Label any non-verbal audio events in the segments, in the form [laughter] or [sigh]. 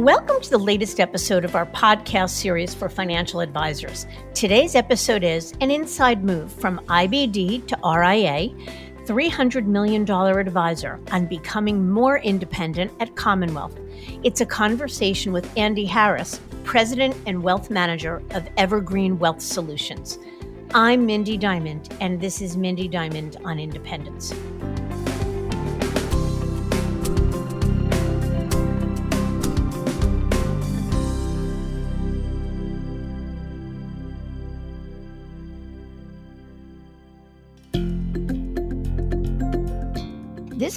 Welcome to the latest episode of our podcast series for financial advisors. Today's episode is an inside move from IBD to RIA, $300 million advisor on becoming more independent at Commonwealth. It's a conversation with Andy Harris, President and Wealth Manager of Evergreen Wealth Solutions. I'm Mindy Diamond, and this is Mindy Diamond on Independence.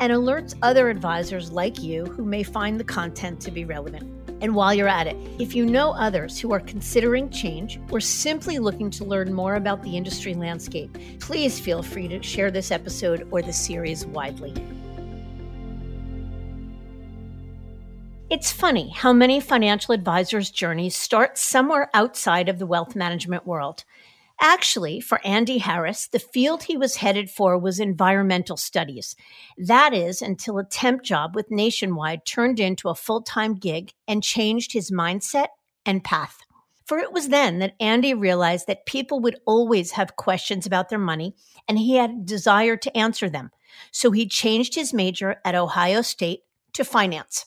and alerts other advisors like you who may find the content to be relevant. And while you're at it, if you know others who are considering change or simply looking to learn more about the industry landscape, please feel free to share this episode or the series widely. It's funny how many financial advisors' journeys start somewhere outside of the wealth management world. Actually, for Andy Harris, the field he was headed for was environmental studies. That is, until a temp job with Nationwide turned into a full time gig and changed his mindset and path. For it was then that Andy realized that people would always have questions about their money, and he had a desire to answer them. So he changed his major at Ohio State to finance.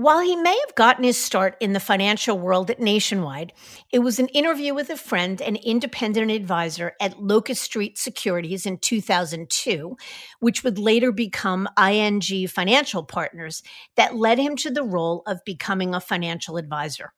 While he may have gotten his start in the financial world at Nationwide, it was an interview with a friend and independent advisor at Locust Street Securities in 2002, which would later become ING Financial Partners, that led him to the role of becoming a financial advisor.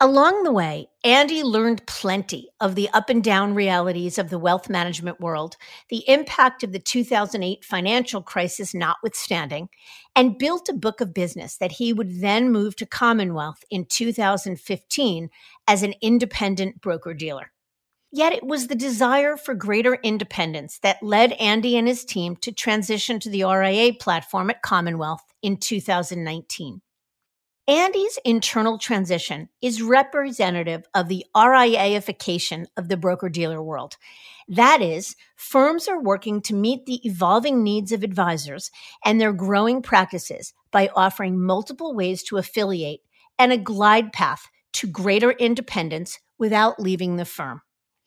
Along the way, Andy learned plenty of the up and down realities of the wealth management world, the impact of the 2008 financial crisis notwithstanding, and built a book of business that he would then move to Commonwealth in 2015 as an independent broker dealer. Yet it was the desire for greater independence that led Andy and his team to transition to the RIA platform at Commonwealth in 2019. Andy's internal transition is representative of the RIAification of the broker dealer world. That is, firms are working to meet the evolving needs of advisors and their growing practices by offering multiple ways to affiliate and a glide path to greater independence without leaving the firm.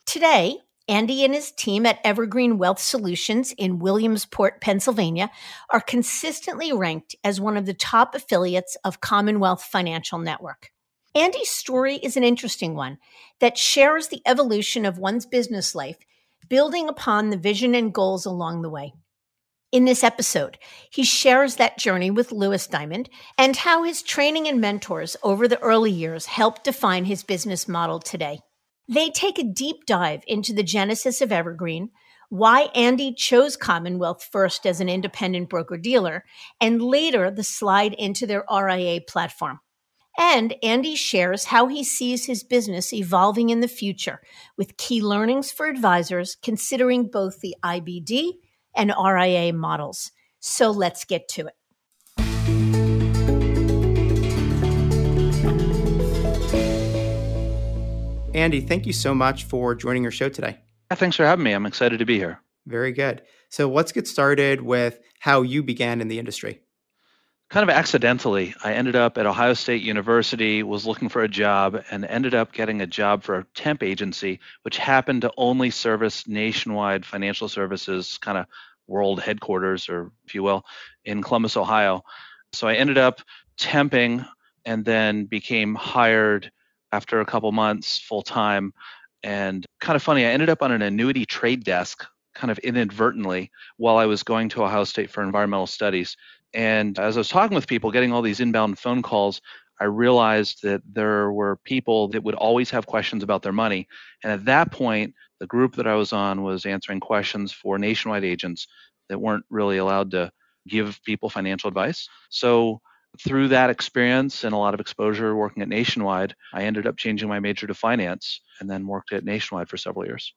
Today, Andy and his team at Evergreen Wealth Solutions in Williamsport, Pennsylvania, are consistently ranked as one of the top affiliates of Commonwealth Financial Network. Andy's story is an interesting one that shares the evolution of one's business life, building upon the vision and goals along the way. In this episode, he shares that journey with Louis Diamond and how his training and mentors over the early years helped define his business model today. They take a deep dive into the genesis of Evergreen, why Andy chose Commonwealth first as an independent broker dealer, and later the slide into their RIA platform. And Andy shares how he sees his business evolving in the future with key learnings for advisors considering both the IBD and RIA models. So let's get to it. Andy, thank you so much for joining your show today. Yeah, thanks for having me. I'm excited to be here. Very good. So let's get started with how you began in the industry. Kind of accidentally, I ended up at Ohio State University, was looking for a job, and ended up getting a job for a temp agency, which happened to only service nationwide financial services kind of world headquarters, or if you will, in Columbus, Ohio. So I ended up temping and then became hired after a couple months full time. And kind of funny, I ended up on an annuity trade desk kind of inadvertently while I was going to Ohio State for environmental studies. And as I was talking with people, getting all these inbound phone calls, I realized that there were people that would always have questions about their money. And at that point, the group that I was on was answering questions for nationwide agents that weren't really allowed to give people financial advice. So through that experience and a lot of exposure working at Nationwide, I ended up changing my major to finance and then worked at Nationwide for several years.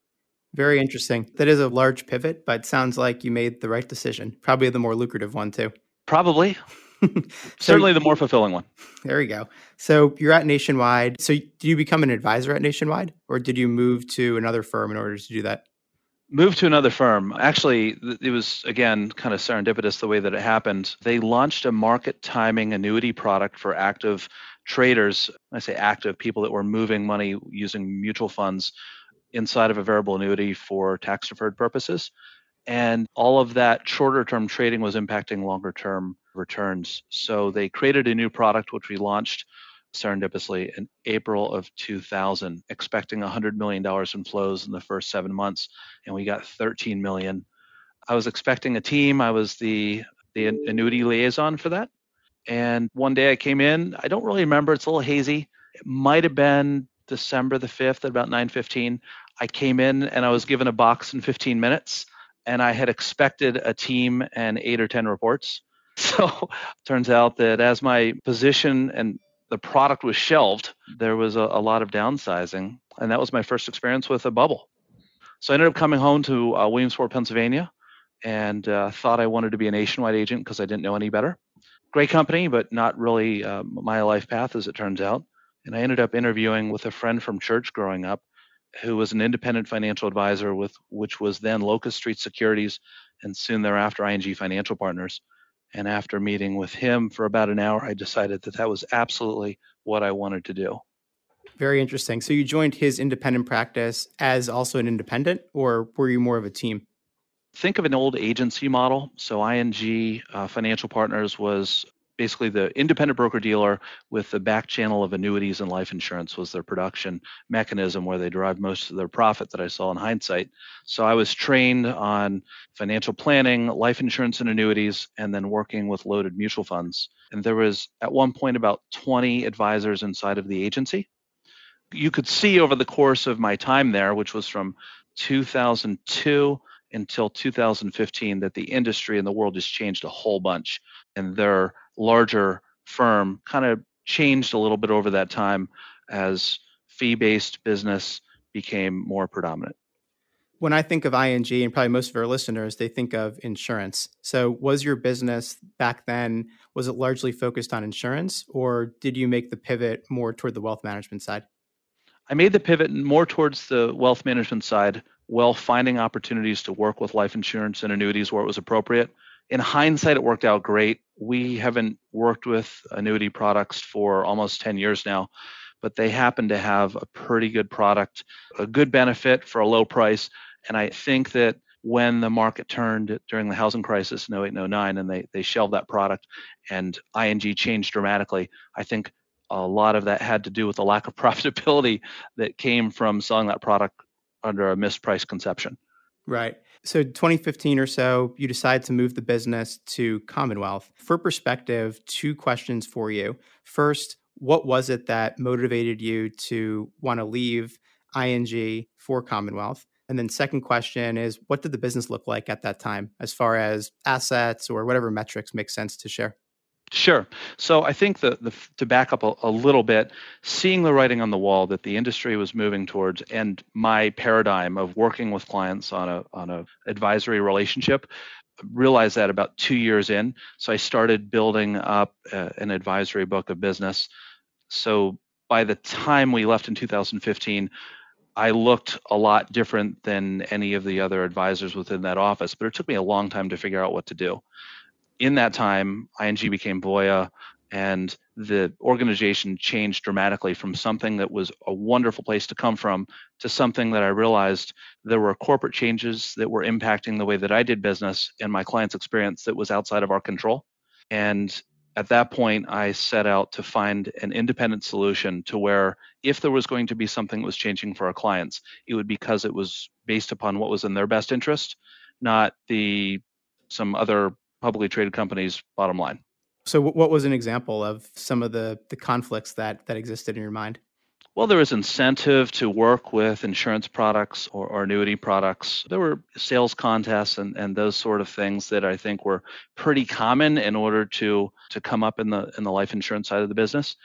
Very interesting. That is a large pivot, but sounds like you made the right decision. Probably the more lucrative one, too. Probably. [laughs] Certainly the more fulfilling one. There we go. So you're at Nationwide. So did you become an advisor at Nationwide or did you move to another firm in order to do that? Moved to another firm. Actually, it was again kind of serendipitous the way that it happened. They launched a market timing annuity product for active traders. I say active people that were moving money using mutual funds inside of a variable annuity for tax deferred purposes. And all of that shorter term trading was impacting longer term returns. So they created a new product, which we launched serendipitously in April of 2000, expecting $100 million in flows in the first seven months, and we got 13 million. I was expecting a team. I was the the annuity liaison for that. And one day I came in. I don't really remember. It's a little hazy. It might have been December the 5th at about 9:15. I came in and I was given a box in 15 minutes, and I had expected a team and eight or 10 reports. [laughs] So turns out that as my position and the product was shelved, there was a, a, lot of downsizing. And that was my first experience with a bubble. So I ended up coming home to uh, Williamsport, Pennsylvania, and uh, thought I wanted to be a nationwide agent because I didn't know any better. Great company, but not really uh, my life path, as it turns out. And I ended up interviewing with a friend from church growing up who was an independent financial advisor with which was then Locust Street Securities and soon thereafter ING Financial Partners. And after meeting with him for about an hour, I decided that that was absolutely what I wanted to do. Very interesting. So you joined his independent practice as also an independent, or were you more of a team? Think of an old agency model. So ING uh, Financial Partners was basically the independent broker dealer with the back channel of annuities and life insurance was their production mechanism where they derived most of their profit that I saw in hindsight. So I was trained on financial planning, life insurance and annuities, and then working with loaded mutual funds. And there was at one point about 20 advisors inside of the agency. You could see over the course of my time there, which was from 2002 until 2015, that the industry and the world has changed a whole bunch. And there larger firm kind of changed a little bit over that time as fee based business became more predominant. When I think of ING, and probably most of our listeners, they think of insurance. So, was your business back then, was it largely focused on insurance, or did you make the pivot more toward the wealth management side? I made the pivot more towards the wealth management side while finding opportunities to work with life insurance and annuities where it was appropriate in hindsight, it worked out great. We haven't worked with annuity products for almost 10 years now, but they happen to have a pretty good product, a good benefit for a low price. And I think that when the market turned during the housing crisis in 08 and 09 and they, they shelved that product and ING changed dramatically, I think a lot of that had to do with the lack of [laughs] profitability that came from selling that product under a mispriced conception. Right. So 2015 or so, you decide to move the business to Commonwealth. For perspective, two questions for you. First, what was it that motivated you to want to leave ING for Commonwealth? And then second question is what did the business look like at that time as far as assets or whatever metrics make sense to share? Sure. So I think the, the to back up a, a, little bit, seeing the writing on the wall that the industry was moving towards, and my paradigm of working with clients on a on a advisory relationship, realized that about two years in. So I started building up uh, an advisory book of business. So by the time we left in 2015. I looked a lot different than any of the other advisors within that office, but it took me a long time to figure out what to do in that time, ING became Voya, and the organization changed dramatically from something that was a wonderful place to come from to something that I realized there were corporate changes that were impacting the way that I did business and my clients' experience that was outside of our control. And at that point, I set out to find an independent solution to where if there was going to be something that was changing for our clients, it would be because it was based upon what was in their best interest, not the some other publicly traded companies bottom line. So what was an example of some of the the conflicts that that existed in your mind? Well, there was incentive to work with insurance products or, or, annuity products. There were sales contests and, and those sort of things that I think were pretty common in order to to come up in the in the life insurance side of the business.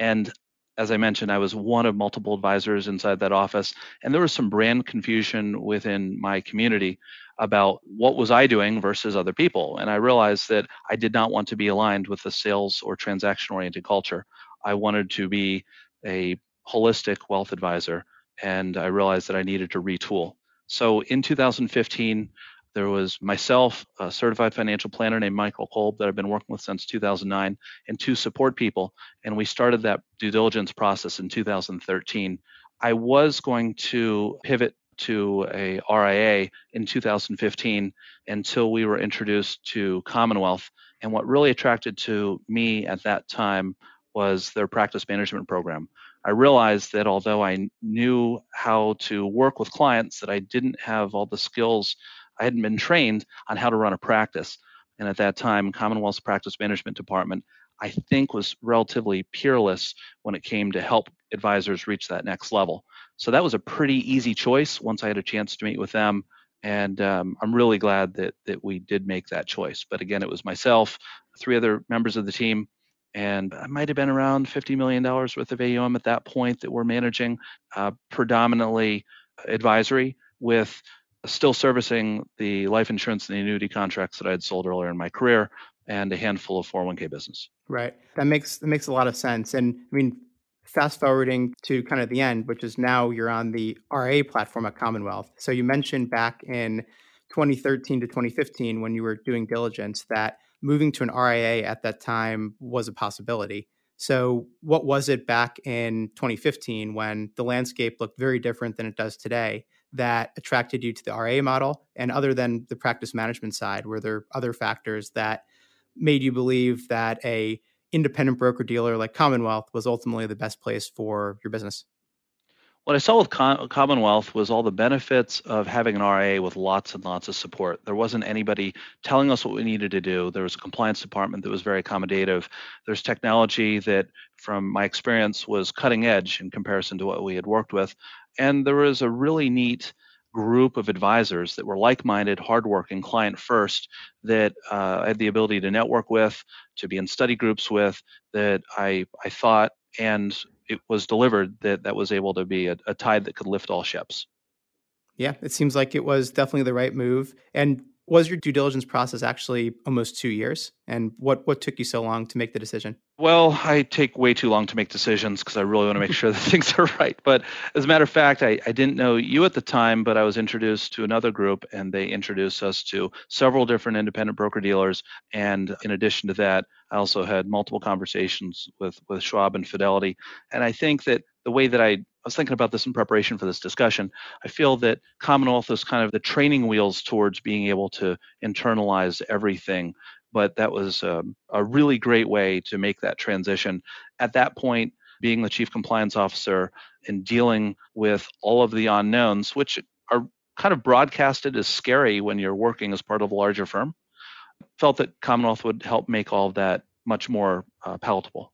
And as I mentioned, I was one of multiple advisors inside that office, and there was some brand confusion within my community about what was I doing versus other people. And I realized that I did not want to be aligned with the sales or transaction oriented culture. I wanted to be a holistic wealth advisor, and I realized that I needed to retool. So in 2015, there was myself, a certified financial planner named Michael Kolb that I've been working with since 2009, and two support people. And we started that due diligence process in 2013. I was going to pivot to a RIA in 2015 until we were introduced to Commonwealth. And what really attracted to me at that time was their practice management program. I realized that although I knew how to work with clients, that I didn't have all the skills. I hadn't been trained on how to run a practice. And at that time, Commonwealth's practice management department, I think, was relatively peerless when it came to help advisors reach that next level. So that was a pretty easy choice once I had a chance to meet with them. And um, I'm really glad that that we did make that choice. But again, it was myself, three other members of the team, and I might have been around $50 million worth of AUM at that point that we're managing, uh, predominantly advisory, with still servicing the life insurance and the annuity contracts that I had sold earlier in my career, and a handful of 401k business. Right. That makes that makes a lot of sense. And I mean, fast forwarding to kind of the end, which is now you're on the RIA platform at Commonwealth. So you mentioned back in 2013 to 2015 when you were doing diligence that moving to an RIA at that time was a possibility. So, what was it back in 2015 when the landscape looked very different than it does today that attracted you to the RIA model? And other than the practice management side, were there other factors that made you believe that a independent broker dealer like Commonwealth was ultimately the best place for your business? What I saw with Commonwealth was all the benefits of having an RIA with lots and lots of support. There wasn't anybody telling us what we needed to do. There was a compliance department that was very accommodative. There's technology that, from my experience, was cutting edge in comparison to what we had worked with. And there was a really neat group of advisors that were like-minded, hardworking, client-first that uh, I had the ability to network with, to be in study groups with, that I I thought and it was delivered that that was able to be a, a tide that could lift all ships. Yeah, it seems like it was definitely the right move. And was your due diligence process actually almost two years? And what what took you so long to make the decision? Well, I take way too long to make decisions because I really want to make sure that [laughs] things are right. But as a matter of fact, I, I didn't know you at the time, but I was introduced to another group and they introduced us to several different independent broker dealers. And in addition to that, I also had multiple conversations with, with Schwab and Fidelity. And I think that the way that I was thinking about this in preparation for this discussion. I feel that Commonwealth is kind of the training wheels towards being able to internalize everything. But that was um, a really great way to make that transition. At that point, being the chief compliance officer and dealing with all of the unknowns, which are kind of broadcasted as scary when you're working as part of a larger firm, felt that Commonwealth would help make all of that much more uh, palatable.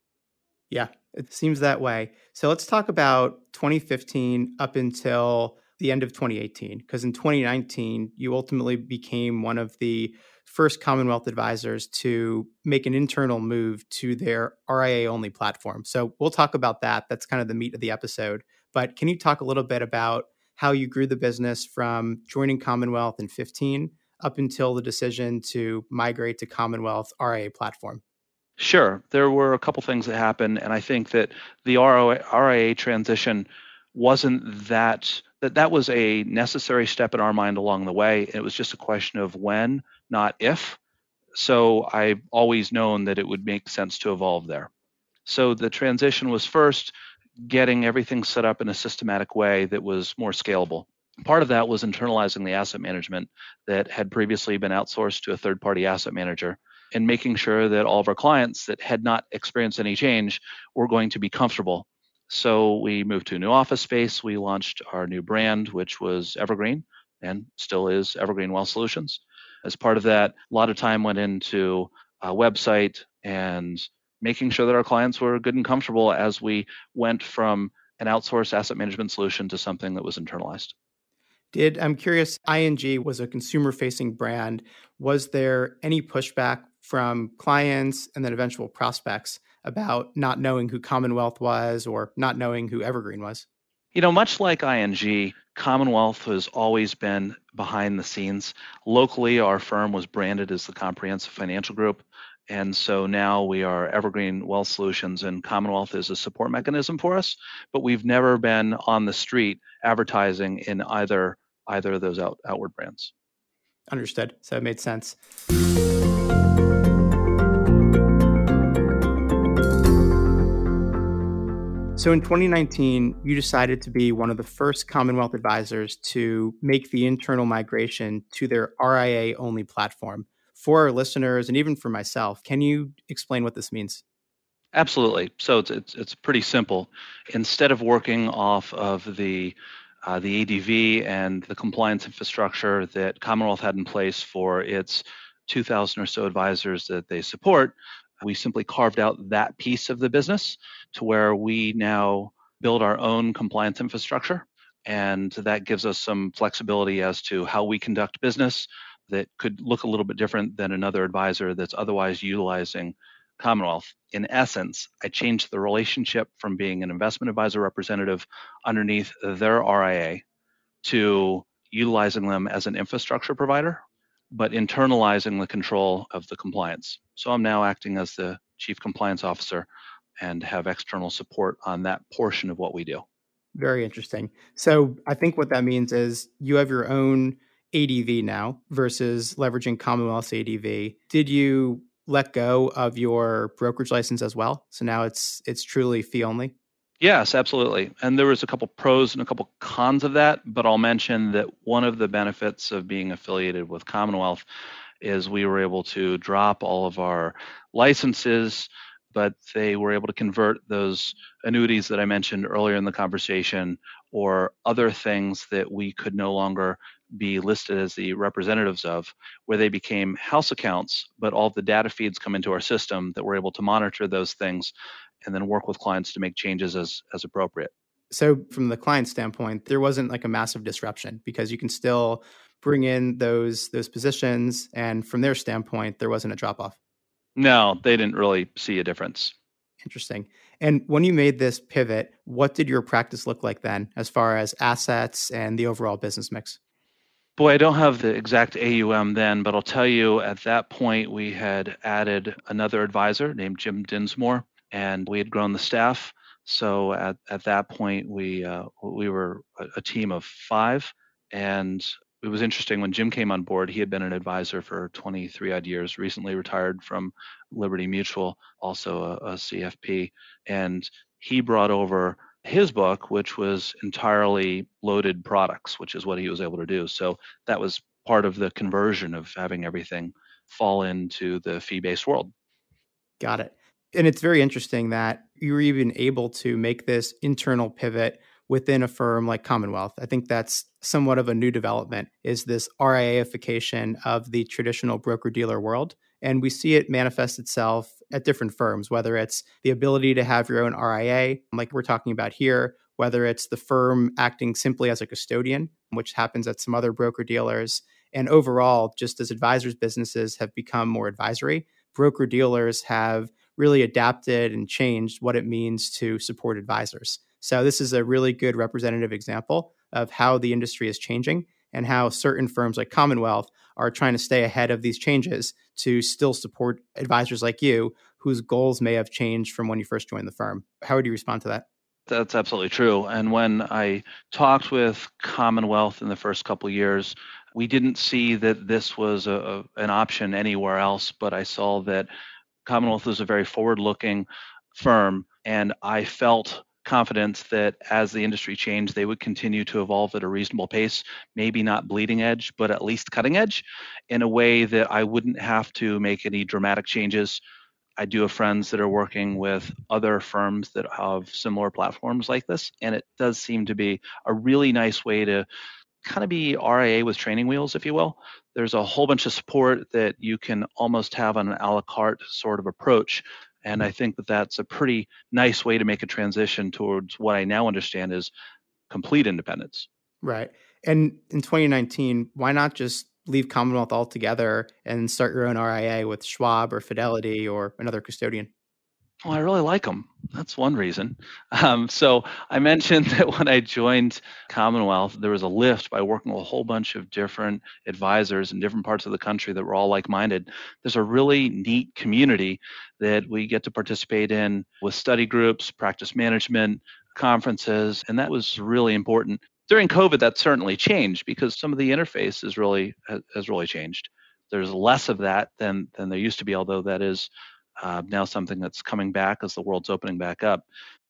Yeah, it seems that way. So let's talk about 2015 up until the end of 2018, because in 2019, you ultimately became one of the first Commonwealth advisors to make an internal move to their RIA only platform. So we'll talk about that. That's kind of the meat of the episode. But can you talk a little bit about how you grew the business from joining Commonwealth in 15 up until the decision to migrate to Commonwealth RIA platform? Sure. There were a couple things that happened, and I think that the RIA transition wasn't that that that was a necessary step in our mind along the way. It was just a question of when, not if. So I've always known that it would make sense to evolve there. So the transition was first getting everything set up in a systematic way that was more scalable. Part of that was internalizing the asset management that had previously been outsourced to a third party asset manager and making sure that all of our clients that had not experienced any change were going to be comfortable. So we moved to a new office space. We launched our new brand, which was Evergreen and still is Evergreen Wealth Solutions. As part of that, a lot of time went into a website and making sure that our clients were good and comfortable as we went from an outsourced asset management solution to something that was internalized. Did I'm curious, ING was a consumer facing brand. Was there any pushback from clients and then eventual prospects about not knowing who Commonwealth was or not knowing who Evergreen was? You know, much like ING, Commonwealth has always been behind the scenes. Locally, our firm was branded as the Comprehensive Financial Group. And so now we are Evergreen Wealth Solutions, and Commonwealth is a support mechanism for us. But we've never been on the street advertising in either either of those out, outward brands. Understood. So it made sense. So in 2019, you decided to be one of the first Commonwealth advisors to make the internal migration to their RIA only platform. For our listeners and even for myself, can you explain what this means? Absolutely. So it's, it's, it's pretty simple. Instead of working off of the uh, the ADV and the compliance infrastructure that Commonwealth had in place for its 2,000 or so advisors that they support, we simply carved out that piece of the business to where we now build our own compliance infrastructure. And that gives us some flexibility as to how we conduct business that could look a little bit different than another advisor that's otherwise utilizing Commonwealth. In essence, I changed the relationship from being an investment advisor representative underneath their RIA to utilizing them as an infrastructure provider but internalizing the control of the compliance. So I'm now acting as the chief compliance officer and have external support on that portion of what we do. Very interesting. So I think what that means is you have your own ADV now versus leveraging Commonwealth's ADV. Did you let go of your brokerage license as well? So now it's it's truly fee only? Yes, absolutely. And there was a couple pros and a couple cons of that, but I'll mention that one of the benefits of being affiliated with Commonwealth is we were able to drop all of our licenses, but they were able to convert those annuities that I mentioned earlier in the conversation or other things that we could no longer be listed as the representatives of, where they became house accounts, but all the data feeds come into our system that we're able to monitor those things and then work with clients to make changes as as appropriate. So from the client standpoint, there wasn't like a massive disruption because you can still bring in those those positions and from their standpoint there wasn't a drop off. No, they didn't really see a difference. Interesting. And when you made this pivot, what did your practice look like then as far as assets and the overall business mix? Boy, I don't have the exact AUM then, but I'll tell you at that point we had added another advisor named Jim Dinsmore and we had grown the staff. So at, at that point, we uh, we were a, a team of five, and it was interesting when Jim came on board. He had been an advisor for 23 odd years, recently retired from Liberty Mutual, also a, a CFP, and he brought over his book, which was entirely loaded products, which is what he was able to do. So that was part of the conversion of having everything fall into the fee based world. Got it. And it's very interesting that you were even able to make this internal pivot within a firm like Commonwealth. I think that's somewhat of a new development is this RIAification of the traditional broker dealer world. And we see it manifest itself at different firms, whether it's the ability to have your own RIA, like we're talking about here, whether it's the firm acting simply as a custodian, which happens at some other broker dealers. And overall, just as advisors' businesses have become more advisory, broker dealers have really adapted and changed what it means to support advisors. So, this is a really good representative example of how the industry is changing and how certain firms like Commonwealth are trying to stay ahead of these changes to still support advisors like you whose goals may have changed from when you first joined the firm. How would you respond to that? That's absolutely true. And when I talked with Commonwealth in the first couple years, we didn't see that this was a, an option anywhere else, but I saw that Commonwealth is a very forward looking firm, and I felt confidence that as the industry changed, they would continue to evolve at a reasonable pace, maybe not bleeding edge, but at least cutting edge in a way that I wouldn't have to make any dramatic changes. I do have friends that are working with other firms that have similar platforms like this, and it does seem to be a really nice way to kind of be RIA with training wheels, if you will. There's a whole bunch of support that you can almost have on an a la carte sort of approach. And I think that that's a pretty nice way to make a transition towards what I now understand is complete independence. Right. And in 2019, why not just leave Commonwealth altogether and start your own RIA with Schwab or Fidelity or another custodian? Well, I really like them. That's one reason. Um, so I mentioned [laughs] that when I joined Commonwealth, there was a lift by working with a whole bunch of different advisors in different parts of the country that were all like minded. There's a really neat community that we get to participate in with study groups, practice management, conferences, and that was really important. During COVID, that certainly changed because some of the interface is really has really changed. There's less of that than than there used to be, although that is uh, now something that's coming back as the world's opening back up.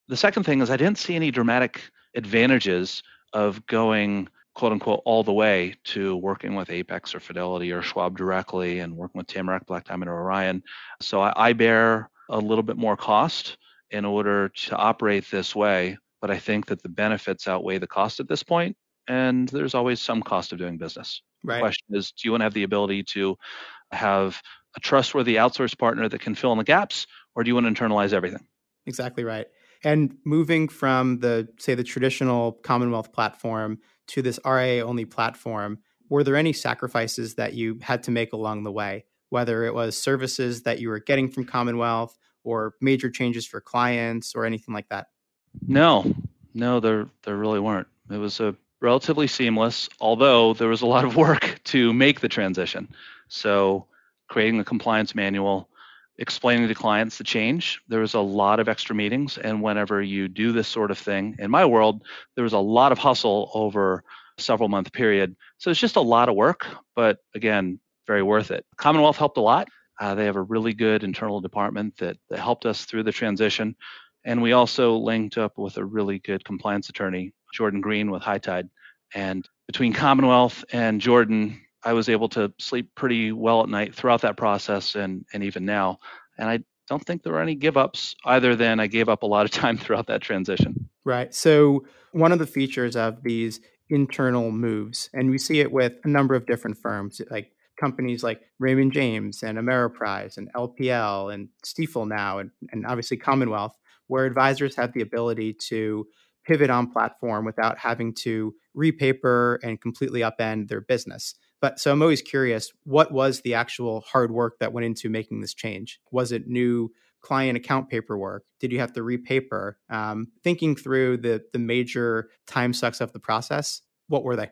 The second thing is I didn't see any dramatic advantages of going quote unquote all the way to working with Apex or Fidelity or Schwab directly and working with Tamarac, Black Diamond, or Orion. So I, I bear a little bit more cost in order to operate this way, but I think that the benefits outweigh the cost at this point, and there's always some cost of doing business. Right. The question is, do you want to have the ability to have a trustworthy outsource partner that can fill in the gaps, or do you want to internalize everything? Exactly right. And moving from the, say, the traditional Commonwealth platform to this RIA only platform, were there any sacrifices that you had to make along the way, whether it was services that you were getting from Commonwealth or major changes for clients or anything like that? No, no, there, there really weren't. It was a relatively seamless, although there was a lot of work to make the transition. So creating the compliance manual, explaining to clients the change. There was a lot of extra meetings. And whenever you do this sort of thing, in my world, there was a lot of hustle over several month period. So it's just a lot of work, but again, very worth it. Commonwealth helped a lot. Uh, they have a really good internal department that, that helped us through the transition. And we also linked up with a really good compliance attorney, Jordan Green with High Tide. And between Commonwealth and Jordan, I was able to sleep pretty well at night throughout that process and and even now. And I don't think there were any give ups either than I gave up a lot of [laughs] time throughout that transition. Right. So one of the features of these internal moves, and we see it with a number of different firms, like companies like Raymond James and Ameriprise and LPL and Stifel now, and, and obviously Commonwealth, where advisors have the ability to pivot on platform without having to repaper and completely upend their business. But so I'm always curious, what was the actual hard work that went into making this change? Was it new client account paperwork? Did you have to repaper? Um, thinking through the the major time sucks of the process, what were they?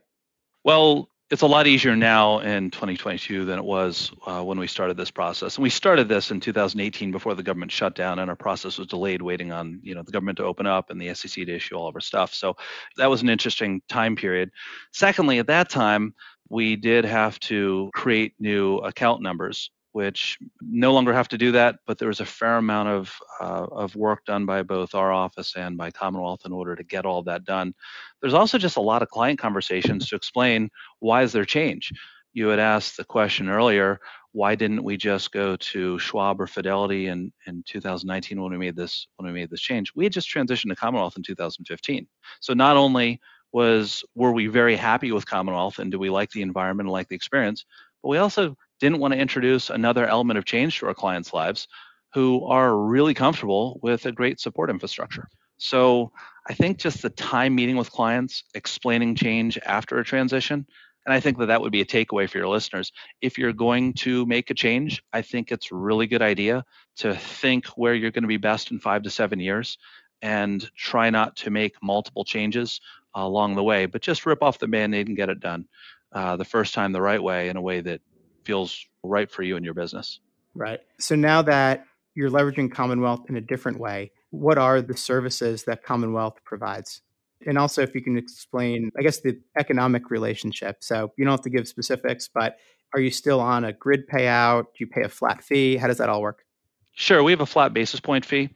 Well, it's a lot easier now in 2022 than it was uh, when we started this process. And we started this in 2018 before the government shut down, and our process was delayed, waiting on you know the government to open up and the SEC to issue all of our stuff. So that was an interesting time period. Secondly, at that time, we did have to create new account numbers, which no longer have to do that, but there was a fair amount of, uh, of work done by both our office and by Commonwealth in order to get all that done. There's also just a lot of client conversations to explain why is there change. You had asked the question earlier, why didn't we just go to Schwab or Fidelity in, in 2019 when we made this when we made this change? We had just transitioned to Commonwealth in 2015. So not only was were we very happy with Commonwealth and do we like the environment and like the experience? But we also didn't want to introduce another element of change to our clients' lives who are really comfortable with a great support infrastructure. So I think just the time meeting with clients, explaining change after a transition, and I think that that would be a takeaway for your listeners. If you're going to make a change, I think it's a really good idea to think where you're going to be best in five to seven years and try not to make multiple changes along the way, but just rip off the band-aid and get it done uh, the first time the right way in a way that feels right for you and your business. Right. So now that you're leveraging Commonwealth in a different way, what are the services that Commonwealth provides? And also, if you can explain, I guess, the economic relationship. So you don't have to give specifics, but are you still on a grid payout? Do you pay a flat fee? How does that all work? Sure. We have a flat basis point fee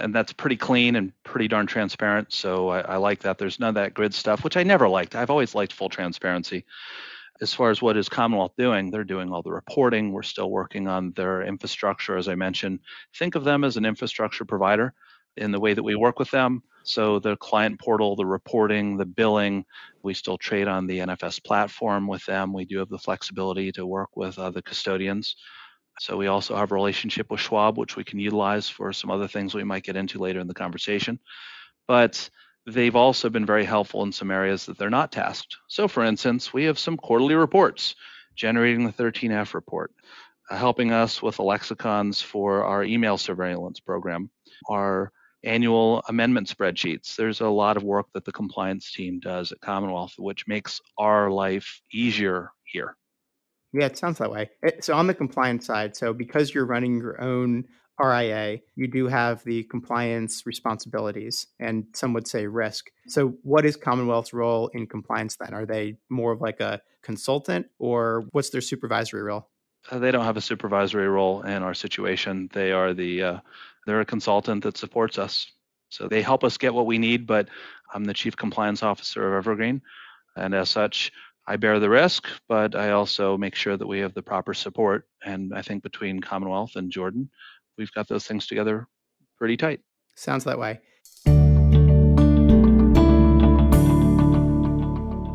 and that's pretty clean and pretty darn transparent. So I, I, like that. There's none of that grid stuff, which I never liked. I've always liked full transparency. As far as what is Commonwealth doing, they're doing all the reporting. We're still working on their infrastructure, as I mentioned. Think of them as an infrastructure provider in the way that we work with them. So the client portal, the reporting, the billing, we still trade on the NFS platform with them. We do have the flexibility to work with uh, other custodians So we also have a relationship with Schwab, which we can utilize for some other things we might get into later in the conversation. But they've also been very helpful in some areas that they're not tasked. So, for instance, we have some quarterly reports generating the 13F report, uh, helping us with the lexicons for our email surveillance program, our annual amendment spreadsheets. There's a lot of work that the compliance team does at Commonwealth, which makes our life easier here. Yeah, it sounds that way. Eh, so on the compliance side, so because you're running your own RIA, you do have the compliance responsibilities and some would say risk. So what is Commonwealth's role in compliance then? Are they more of like a consultant or what's their supervisory role? Uh, they don't have a supervisory role in our situation. They are the uh, they're a consultant that supports us. So they help us get what we need, but I'm the chief compliance officer of Evergreen. And as such, I bear the risk, but I also make sure that we have the proper support. And I think between Commonwealth and Jordan, we've got those things together pretty tight. Sounds that way.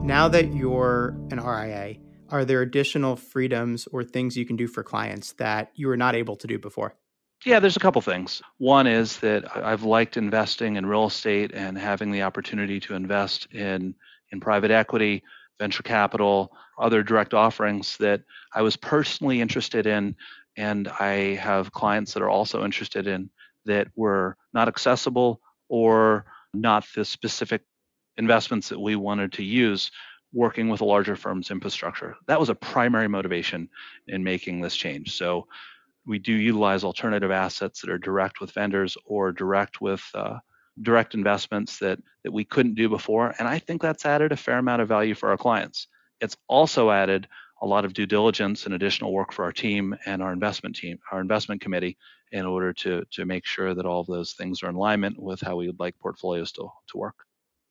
Now that you're an RIA, are there additional freedoms or things you can do for clients that you were not able to do before? Yeah, there's a couple things. One is that I've liked investing in real estate and having the opportunity to invest in in private equity, venture capital, other direct offerings that I was personally interested in and I have clients that are also interested in that were not accessible or not the specific investments that we wanted to use working with a larger firm's infrastructure. That was a primary motivation in making this change. So we do utilize alternative assets that are direct with vendors or direct with uh, direct investments that that we couldn't do before and i think that's added a fair amount of value for our clients. It's also added a lot of due diligence and additional work for our team and our investment team our investment committee in order to to make sure that all of those things are in alignment with how we would like portfolios to, to work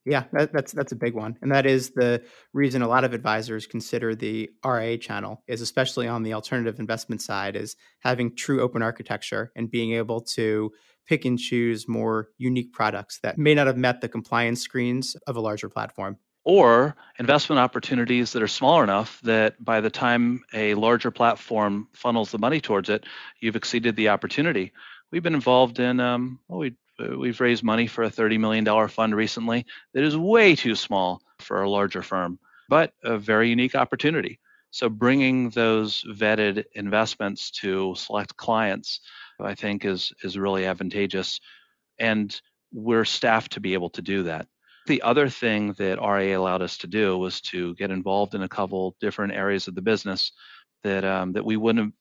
yeah, that, that's that's a big one, and that is the reason a lot of advisors consider the RIA channel is especially on the alternative investment side is having true open architecture and being able to pick and choose more unique products that may not have met the compliance screens of a larger platform. Or investment opportunities that are smaller enough that by the time a larger platform funnels the money towards it, you've exceeded the opportunity. We've been involved in, um, well, we we've raised money for a $30 million fund recently that is way too small for a larger firm, but a very unique opportunity. So, bringing those vetted investments to select clients, I think, is, is really advantageous. And we're staffed to be able to do that. The other thing that RIA allowed us to do was to get involved in a couple different areas of the business that um, that we wouldn't have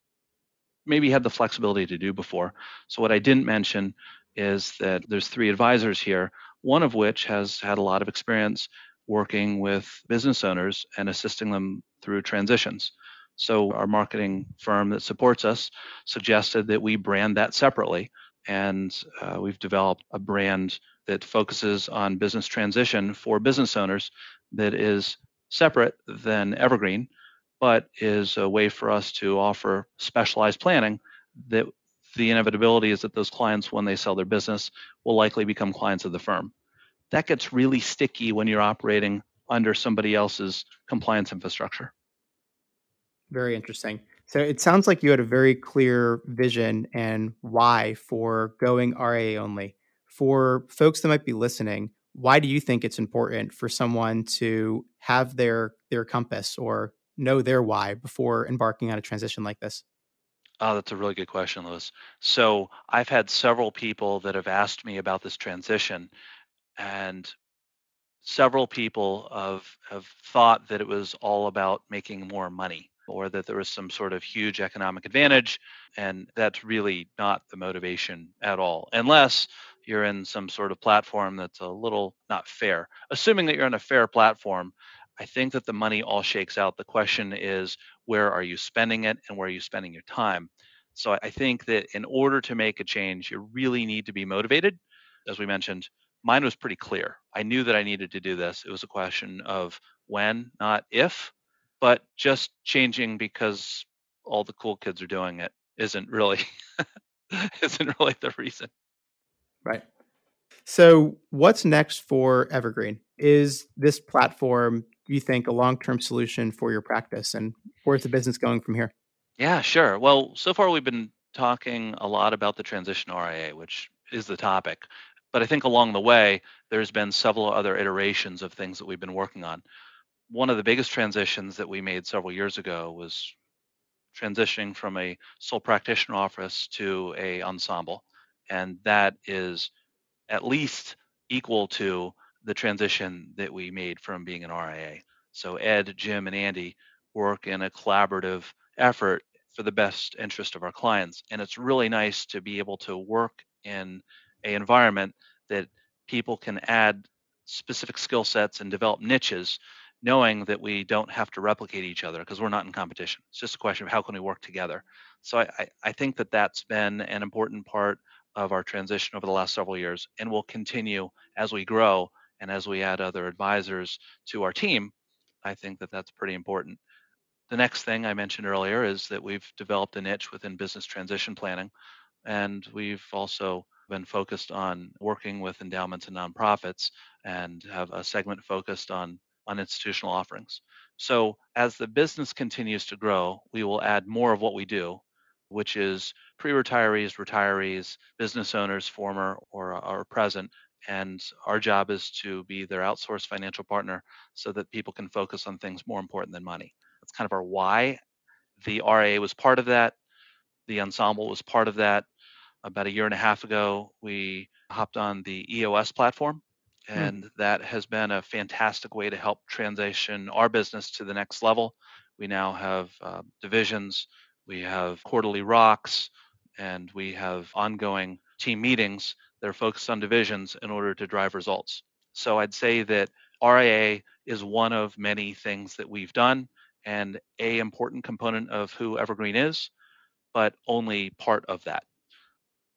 maybe had the flexibility to do before. So what I didn't mention is that there's three advisors here, one of which has had a lot of experience working with business owners and assisting them through transitions. So, our marketing firm that supports us suggested that we brand that separately. And uh, we've developed a brand that focuses on business transition for business owners that is separate than Evergreen, but is a way for us to offer specialized planning that the inevitability is that those clients, when they sell their business, will likely become clients of the firm. That gets really sticky when you're operating under somebody else's compliance infrastructure. Very interesting. So it sounds like you had a very clear vision and why for going RIA only. For folks that might be listening, why do you think it's important for someone to have their their compass or know their why before embarking on a transition like this? Oh, that's a really good question, Louis. So I've had several people that have asked me about this transition, and several people have have thought that it was all about making more money or that there was some sort of huge economic advantage and that's really not the motivation at all unless you're in some sort of platform that's a little not fair assuming that you're on a fair platform I think that the money all shakes out. The question is, where are you spending it and where are you spending your time? So I think that in order to make a change, you really need to be motivated. As we mentioned, mine was pretty clear. I knew that I needed to do this. It was a question of when, not if, but just changing because all the cool kids are doing it isn't really [laughs] isn't really the reason. Right. So, what's next for Evergreen? Is this platform, you think, a long term solution for your practice? And where's the business going from here? Yeah, sure. Well, so far we've been talking a lot about the transition RIA, which is the topic. But I think along the way, there's been several other iterations of things that we've been working on. One of the biggest transitions that we made several years ago was transitioning from a sole practitioner office to a ensemble. And that is at least equal to the transition that we made from being an RIA. So Ed, Jim, and Andy work in a collaborative effort for the best interest of our clients. And it's really nice to be able to work in a environment that people can add specific skill sets and develop niches knowing that we don't have to replicate each other because we're not in competition. It's just a question of how can we work together. So I, I think that that's been an important part of our transition over the last several years and will continue as we grow and as we add other advisors to our team. I think that that's pretty important. The next thing I mentioned earlier is that we've developed a niche within business transition planning, and we've also been focused on working with endowments and nonprofits and have a segment focused on on institutional offerings. So as the business continues to grow, we will add more of what we do, which is pre-retirees, retirees, business owners, former or, or present, and our job is to be their outsourced financial partner so that people can focus on things more important than money. That's kind of our why. The RA was part of that. The ensemble was part of that. About a year and a half ago, we hopped on the EOS platform, hmm. and mm. that has been a fantastic way to help transition our business to the next level. We now have uh, divisions, we have quarterly rocks, and we have ongoing team meetings that are focused on divisions in order to drive results. So I'd say that RIA is one of many things that we've done and a important component of who Evergreen is, but only part of that.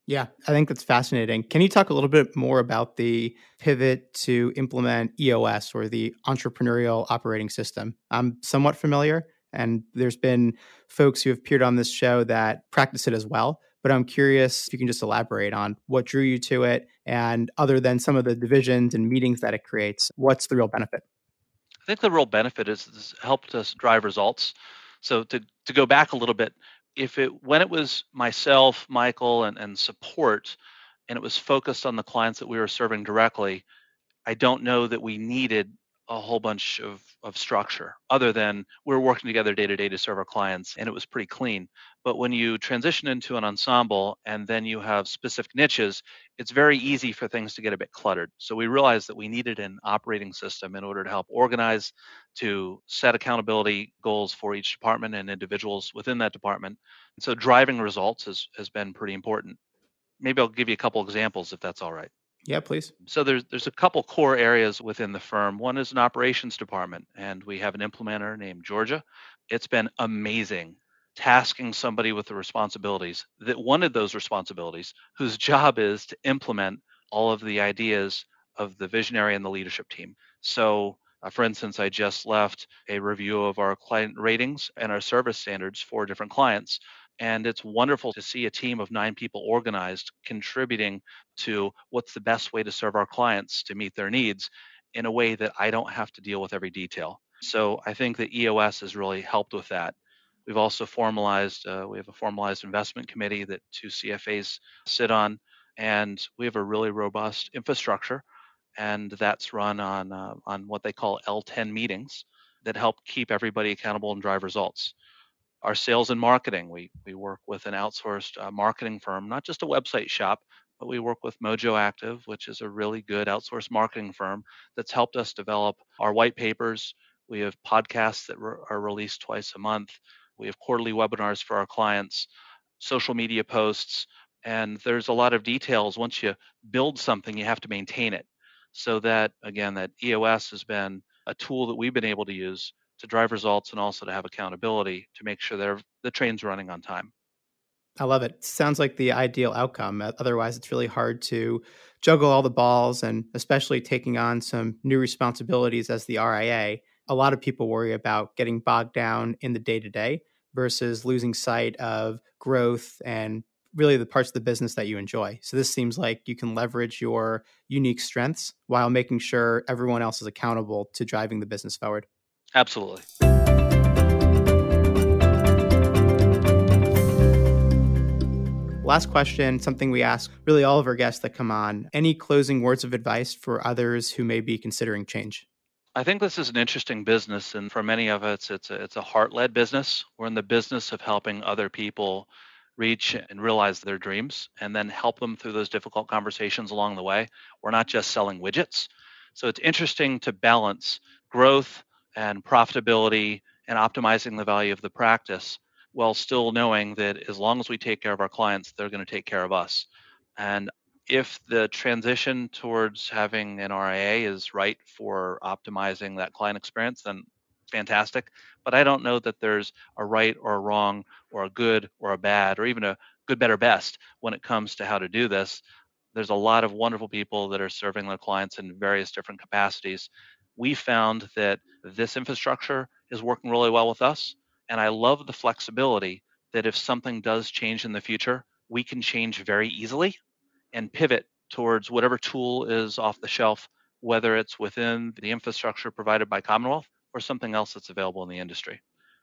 Yeah, I think that's fascinating. Can you talk a little bit more about the pivot to implement EOS or the entrepreneurial operating system? I'm somewhat familiar, and there's been folks who have appeared on this show that practice it as well. But I'm curious if you can just elaborate on what drew you to it, and other than some of the divisions and meetings that it creates, what's the real benefit? I think the real benefit is, is helped us drive results. So to to go back a little bit, if it when it was myself, Michael, and, and support, and it was focused on the clients that we were serving directly, I don't know that we needed a whole bunch of, of structure other than we're working together day to day to serve our clients and it was pretty clean. But when you transition into an ensemble and then you have specific niches it's very easy for things to get a bit cluttered. So we realized that we needed an operating system in order to help organize to set accountability goals for each department and individuals within that department. And so driving results has, has been pretty important. Maybe i'll give you a couple examples if that's all right yeah, please. So there's there's a couple core areas within the firm. One is an operations department, and we have an implementer named Georgia. It's been amazing tasking somebody with the responsibilities that wanted those responsibilities, whose [laughs] job is to implement all of the ideas of the visionary and the leadership team. So, uh, for instance, I just left a review of our client ratings and our service standards for different clients. And it's wonderful to see a team of nine people organized, contributing to what's the best way to serve our clients to meet their needs in a way that I don't have to deal with every detail. So I think that EOS has really helped with that. We've also formalized, uh, we have a formalized investment committee that two CFAs sit on, and we have a really robust infrastructure, and that's run on, uh, on what they call L10 meetings that help keep everybody accountable and drive results our sales and marketing. We we work with an outsourced uh, marketing firm, not just a website shop, but we work with Mojo Active, which is a really good outsourced marketing firm that's helped us develop our white papers. We have podcasts that re- are released twice a month. We have quarterly webinars for our clients, social media posts, and there's a lot of details. Once you build something, you have to maintain it. So that again, that EOS has been a tool that we've been able to use to drive results and also to have accountability to make sure that the train's running on time. I love it. Sounds like the ideal outcome. Otherwise, it's really hard to juggle all the balls and especially taking on some new responsibilities as the RIA. A lot of people worry about getting bogged down in the day to day versus losing sight of growth and really the parts of the business that you enjoy. So this seems like you can leverage your unique strengths while making sure everyone else is accountable to driving the business forward. Absolutely. Last question, something we ask really all of our guests that come on. Any closing words of advice for others who may be considering change? I think this is an interesting business, and for many of us, it's a, it's a heart-led business. We're in the business of helping other people reach and realize their dreams, and then help them through those difficult conversations along the way. We're not just selling widgets, so it's interesting to balance growth and profitability and optimizing the value of the practice while still knowing that as long as we take care of our clients, they're going to take care of us. And if the transition towards having an RIA is right for optimizing that client experience, then fantastic. But I don't know that there's a right or a wrong or a good or a bad or even a good, better, best when it comes to how to do this. There's a lot of wonderful people that are serving their clients in various different capacities. We found that this infrastructure is working really well with us. And I love the flexibility that if something does change in the future, we can change very easily and pivot towards whatever tool is off the shelf, whether it's within the infrastructure provided by Commonwealth or something else that's available in the industry.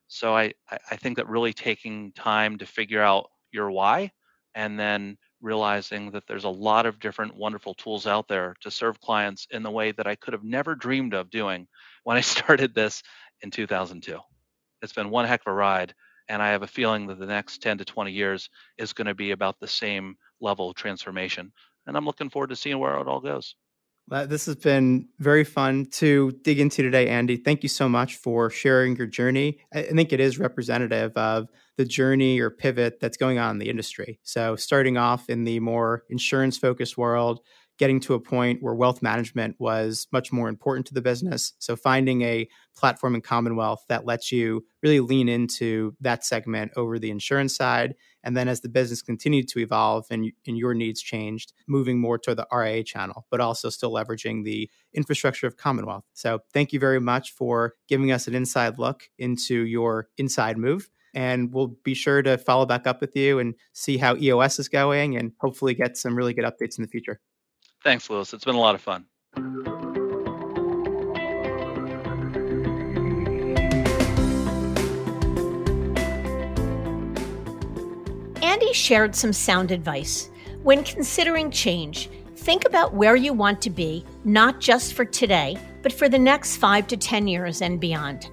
So I, I think that really taking time to figure out your why and then realizing that there's a lot of different wonderful tools out there to serve clients in the way that I could have never dreamed of doing when I [laughs] started this in 2002. It's been one heck of a ride. And I have a feeling that the next 10 to 20 years is going to be about the same level of transformation. And I'm looking forward to seeing where it all goes. Uh, this has been very fun to dig into today, Andy. Thank you so much for sharing your journey. I think it is representative of the journey or pivot that's going on in the industry. So, starting off in the more insurance focused world, getting to a point where wealth management was much more important to the business. So finding a platform in Commonwealth that lets you really lean into that segment over the insurance side. And then as the business continued to evolve and, and your needs changed, moving more to the RIA channel, but also still leveraging the infrastructure of Commonwealth. So thank you very much for giving us an inside look into your inside move and we'll be sure to follow back up with you and see how EOS is going and hopefully get some really good updates in the future. Thanks, Louis. It's been a lot of fun. Andy shared some sound advice. When considering change, think about where you want to be, not just for today, but for the next five to 10 years and beyond.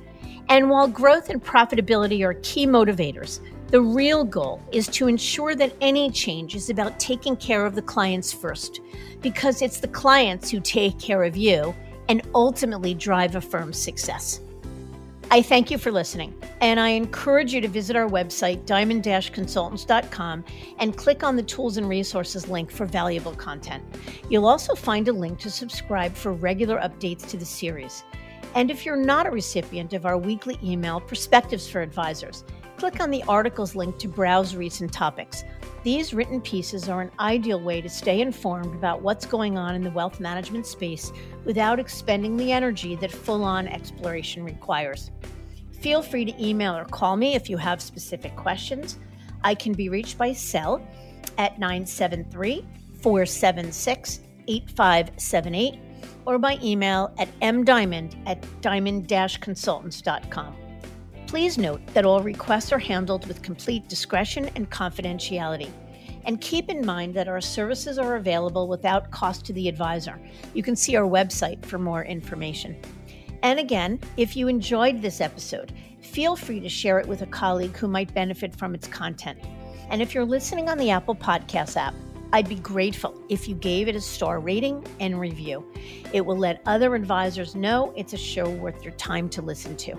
And while growth and profitability are key motivators, the real goal is to ensure that any change is about taking care of the clients first, because it's the clients who take care of you and ultimately drive a firm's success. I thank you for listening, and I encourage you to visit our website, diamond consultants.com, and click on the tools and resources link for valuable content. You'll also find a link to subscribe for regular updates to the series. And if you're not a recipient of our weekly email, Perspectives for Advisors, click on the articles link to browse recent topics. These written pieces are an ideal way to stay informed about what's going on in the wealth management space without expending the energy that full on exploration requires. Feel free to email or call me if you have specific questions. I can be reached by cell at 973 476 8578 or by email at mdiamond at diamond consultants.com. Please note that all requests are handled with complete discretion and confidentiality. And keep in mind that our services are available without cost to the advisor. You can see our website for more information. And again, if you enjoyed this episode, feel free to share it with a colleague who might benefit from its content. And if you're listening on the Apple Podcast app, I'd be grateful if you gave it a star rating and review. It will let other advisors know it's a show worth your time to listen to.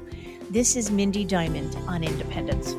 This is Mindy Diamond on Independence.